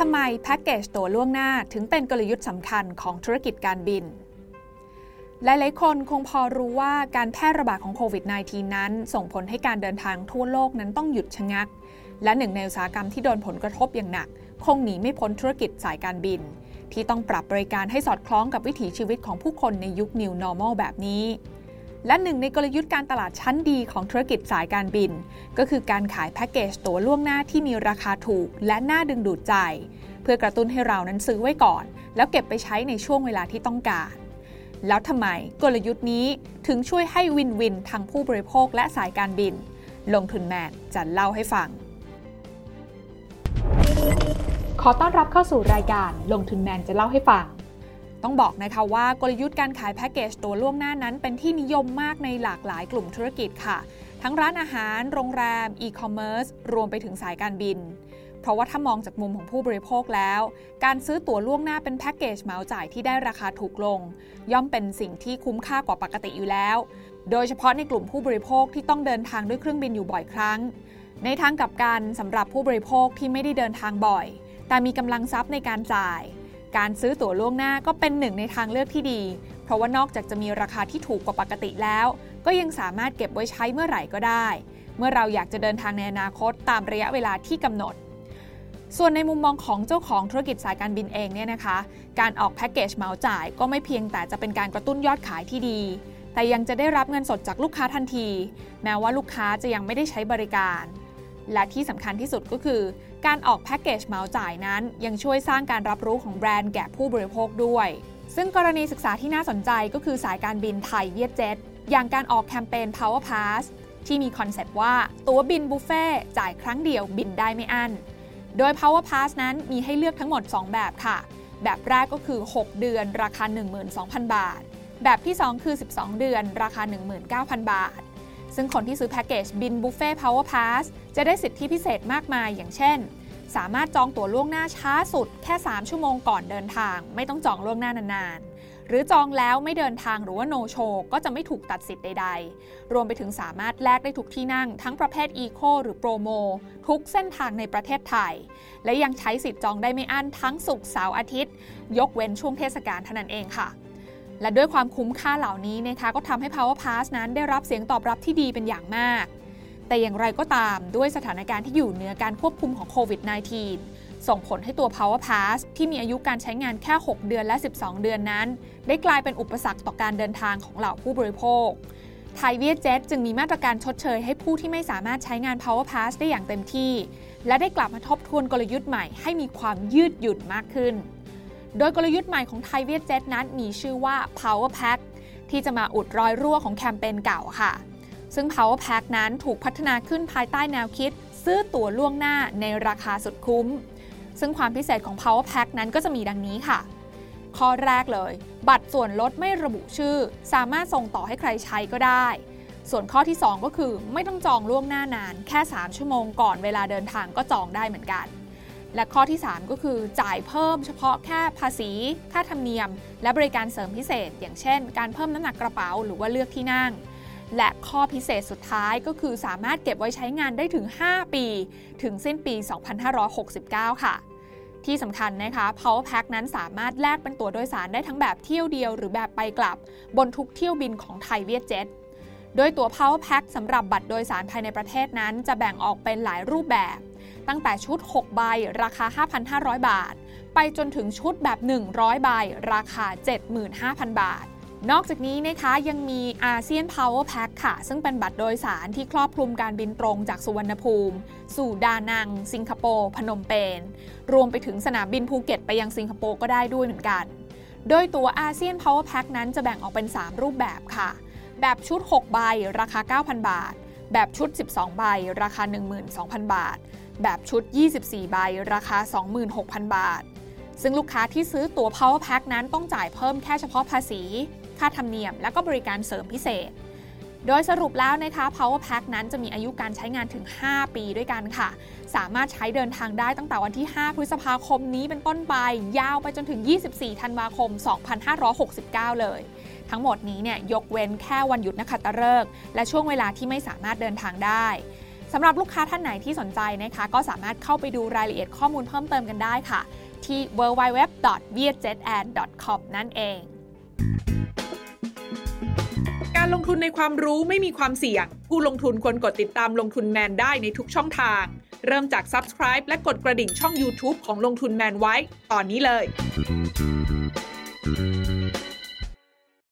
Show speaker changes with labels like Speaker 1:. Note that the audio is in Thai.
Speaker 1: ทำไมแพ็กเกจตั๋วล่วงหน้าถึงเป็นกลยุทธ์สำคัญของธุรกิจการบิน หลาย ๆ คนคงพอรู้ว่าการแพร่ระบาดของโควิด -19 นั้น ส่งผลให้การเดินทางทั่วโลกนั้นต้องหยุดชะงัก และหนึ่งในอุตสาหกรรมที่โดนผลกระทบอย่างหนัก คงหนีไม่พ้นธุรกิจสายการบิน ที่ต้องปรับบริการให้สอดคล้องกับวิถีชีวิตของผู้คนในยุค New Normal แบบนี้ และหนึ่งในกลยุทธ์การตลาดชั้นดีของธุรกิจสายการบิน ก็คือการขายแพ็กเกจตั๋วล่วงหน้าที่มีราคาถูก และน่าดึงดูดใจ เพื่อกระตุ้นให้เรานั้นซื้อไว้ก่อน แล้วเก็บไปใช้ในช่วงเวลาที่ต้องการ แล้วทำไมกลยุทธ์นี้ถึงช่วยให้วินวินทั้งผู้บริโภคและสายการบิน ลงทุนแมนจะเล่าให้ฟัง ขอต้อนรับเข้าสู่รายการลงทุนแมนจะเล่าให้ฟัง ต้องบอกนะคะว่ากลยุทธ์การขายแพ็กเกจตัวล่วงหน้านั้น เป็นที่นิยมมากในหลากหลายกลุ่มธุรกิจค่ะ ทั้งร้านอาหาร โรงแรม อีคอมเมิร์ซ รวมไปถึงสายการบิน เพราะว่าถ้ามองจากมุมของผู้บริโภคแล้ว การซื้อตั๋วล่วงหน้าเป็นแพ็กเกจเหมาจ่ายที่ได้ราคาถูกลง ย่อมเป็นสิ่งที่คุ้มค่ากว่าปกติอยู่แล้ว โดยเฉพาะในกลุ่มผู้บริโภคที่ต้องเดินทางด้วยเครื่องบินอยู่บ่อยครั้ง ในทางกับการสำหรับผู้บริโภคที่ไม่ได้เดินทางบ่อย แต่มีกำลังทรัพย์ในการจ่าย การซื้อตั๋วล่วงหน้าก็เป็นหนึ่งในทางเลือกที่ดี เพราะว่านอกจากจะมีราคาที่ถูกกว่าปกติแล้ว ก็ยังสามารถเก็บไว้ใช้เมื่อไหร่ก็ได้ เมื่อเราอยากจะเดินทางในอนาคตตามระยะเวลาที่กำหนด ส่วนในมุมมองของเจ้าของธุรกิจสายการบินเองเนี่ยนะคะ การออกแพ็กเกจเหมาจ่ายก็ไม่เพียงแต่จะเป็นการกระตุ้นยอดขายที่ดี แต่ยังจะได้รับเงินสดจากลูกค้าทันที แม้ว่าลูกค้าจะยังไม่ได้ใช้บริการ และที่สำคัญที่สุดก็คือ การออกแพ็กเกจเมาจ่ายนั้น ยังช่วยสร้างการรับรู้ของแบรนด์แก่ผู้บริโภคด้วย ซึ่งกรณีศึกษาที่น่าสนใจก็คือสายการบินไทยเวียดเจ็ตอย่างการออกแคมเปญ Power Pass ที่มี concept ว่าตั๋วบินบุฟเฟ่จ่ายครั้งเดียวบินได้ไม่อั้น โดย Power Pass นั้นมีให้เลือกทั้งหมด 2 แบบค่ะ แบบแรกก็คือ 6 เดือนราคา 12,000 บาท แบบที่ 2 คือ 12 เดือนราคา 19,000 บาท ซึ่งคนที่ซื้อแพ็กเกจบินบุฟเฟ่ Power Pass จะได้สิทธิพิเศษมากมายอย่างเช่น สามารถจองตั๋วล่วงหน้าช้าสุดแค่ 3 ชั่วโมงก่อนเดินทาง ไม่ต้องจองล่วงหน้านานๆ หรือจองแล้วไม่เดินทางหรือว่าโนโชก็จะไม่ถูกตัดสิทธิ์ใด ๆ รวมไปถึงสามารถแลกได้ทุกที่นั่ง ทั้งประเภทอีโคหรือโปรโมทุกเส้นทางในประเทศไทย และยังใช้สิทธิ์จองได้ไม่อั้นทั้งสุกเสาร์อาทิตย์ ยกเว้นช่วงเทศกาลเท่านั้นเองค่ะ และด้วยความคุ้มค่าเหล่านี้นะคะก็ทำให้ Power Pass นั้นได้รับเสียงตอบรับที่ดีเป็นอย่างมาก แต่อย่างไรก็ตามด้วยสถานการณ์ที่อยู่เหนือการควบคุมของโควิด -19 ส่งผลให้ตัว Power Pass ที่มีอายุการใช้งานแค่ 6 เดือนและ 12 เดือนนั้น ได้กลายเป็นอุปสรรคต่อการเดินทางของเหล่าผู้บริโภคไทยเวียดเจ็ตจึงมีมาตรการชดเชยให้ผู้ที่ไม่สามารถใช้งาน Power Pass ได้อย่างเต็มที่ และได้กลับมาทบทวนกลยุทธ์ใหม่ให้มีความยืดหยุ่นมากขึ้น โดยกลยุทธ์ใหม่ของไทยเวียดเจ็ตนั้นมีชื่อว่า Power Pack ที่จะมาอุดรอยรั่วของแคมเปญเก่าค่ะ ซึ่ง Power Pack นั้นถูกพัฒนาขึ้นภายใต้แนวคิด ซื้อตั๋วล่วงหน้าในราคาสุดคุ้ม ซึ่งความพิเศษของ Power Pack นั้นก็จะมีดังนี้ค่ะ ข้อแรกเลย บัตรส่วนลดไม่ระบุชื่อ สามารถส่งต่อให้ใครใช้ก็ได้ ส่วนข้อที่ 2 ก็คือไม่ต้องจองล่วงหน้านาน แค่ 3 ชั่วโมงก่อนเวลาเดินทางก็จองได้เหมือนกัน และข้อที่ 3 ก็คือจ่ายเพิ่มเฉพาะแค่ภาษี ค่าธรรมเนียม และบริการเสริมพิเศษ อย่างเช่น การเพิ่มน้ำหนักกระเป๋าหรือว่าเลือกที่นั่ง และข้อพิเศษสุดท้ายก็คือสามารถเก็บไว้ใช้งานได้ถึง 5 ปี ถึงสิ้นปี 2569 ค่ะ ที่สำคัญนะคะ Power Pack นั้นสามารถแลกเป็นตั๋วโดยสารได้ทั้งแบบเที่ยวเดียวหรือแบบไปกลับบนทุกเที่ยวบินของไทยเวียดเจ็ตโดยตั๋ว Power Pack สำหรับบัตรโดยสารภายในประเทศนั้น จะแบ่งออกเป็นหลายรูปแบบ ตั้งแต่ชุด 6 ใบ ราคา 5,500 บาท ไปจนถึงชุดแบบ 100 ใบ ราคา 75,000 บาทนอกจากนี้นะคะยังมีอาเซียน Power Pack ค่ะ ซึ่งเป็นบัตรโดยสารที่ครอบคลุมการบินตรงจากสุวรรณภูมิ สู่ดานัง สิงคโปร์ พนมเปญรวมไปถึงสนามบินภูเก็ตไปยังสิงคโปร์ก็ได้ด้วยเหมือนกัน โดยตัวอาเซียน Power Pack นั้นจะแบ่งออกเป็น 3 รูปแบบค่ะ แบบชุด 6 ใบ ราคา 9,000 บาท แบบชุด 12 ใบ ราคา 12,000 บาท แบบชุด 24 ใบ ราคา 26,000 บาท ซึ่งลูกค้าที่ซื้อตั๋ว Power Pack นั้นต้องจ่ายเพิ่มแค่เฉพาะภาษี ค่าธรรมเนียม และก็บริการเสริมพิเศษ โดยสรุปแล้วนะคะ Power Pack นั้นจะมีอายุการใช้งานถึง 5 ปีด้วยกันค่ะ สามารถใช้เดินทางได้ตั้งแต่วันที่ 5 พฤษภาคมนี้เป็นต้นไป ยาวไปจนถึง 24 ธันวาคม 2569 เลยทั้งหมดนี้เนี่ยยกเว้นแค่วันหยุดนักขัตฤกษ์และช่วงเวลาที่ไม่สามารถเดินทางได้ สำหรับลูกค้าท่านไหนที่สนใจนะคะ ก็สามารถเข้าไปดูรายละเอียดข้อมูลเพิ่มเติมกันได้ค่ะ ที่ www.vietjetan.com นั่นเอง
Speaker 2: การลงทุนในความรู้ไม่มีความเสี่ยง ผู้ลงทุนควรกดติดตามลงทุนแมนได้ในทุกช่องทาง เริ่มจาก Subscribe และกดกระดิ่งช่อง YouTube ของลงทุนแมนไว้ ตอนนี้เลย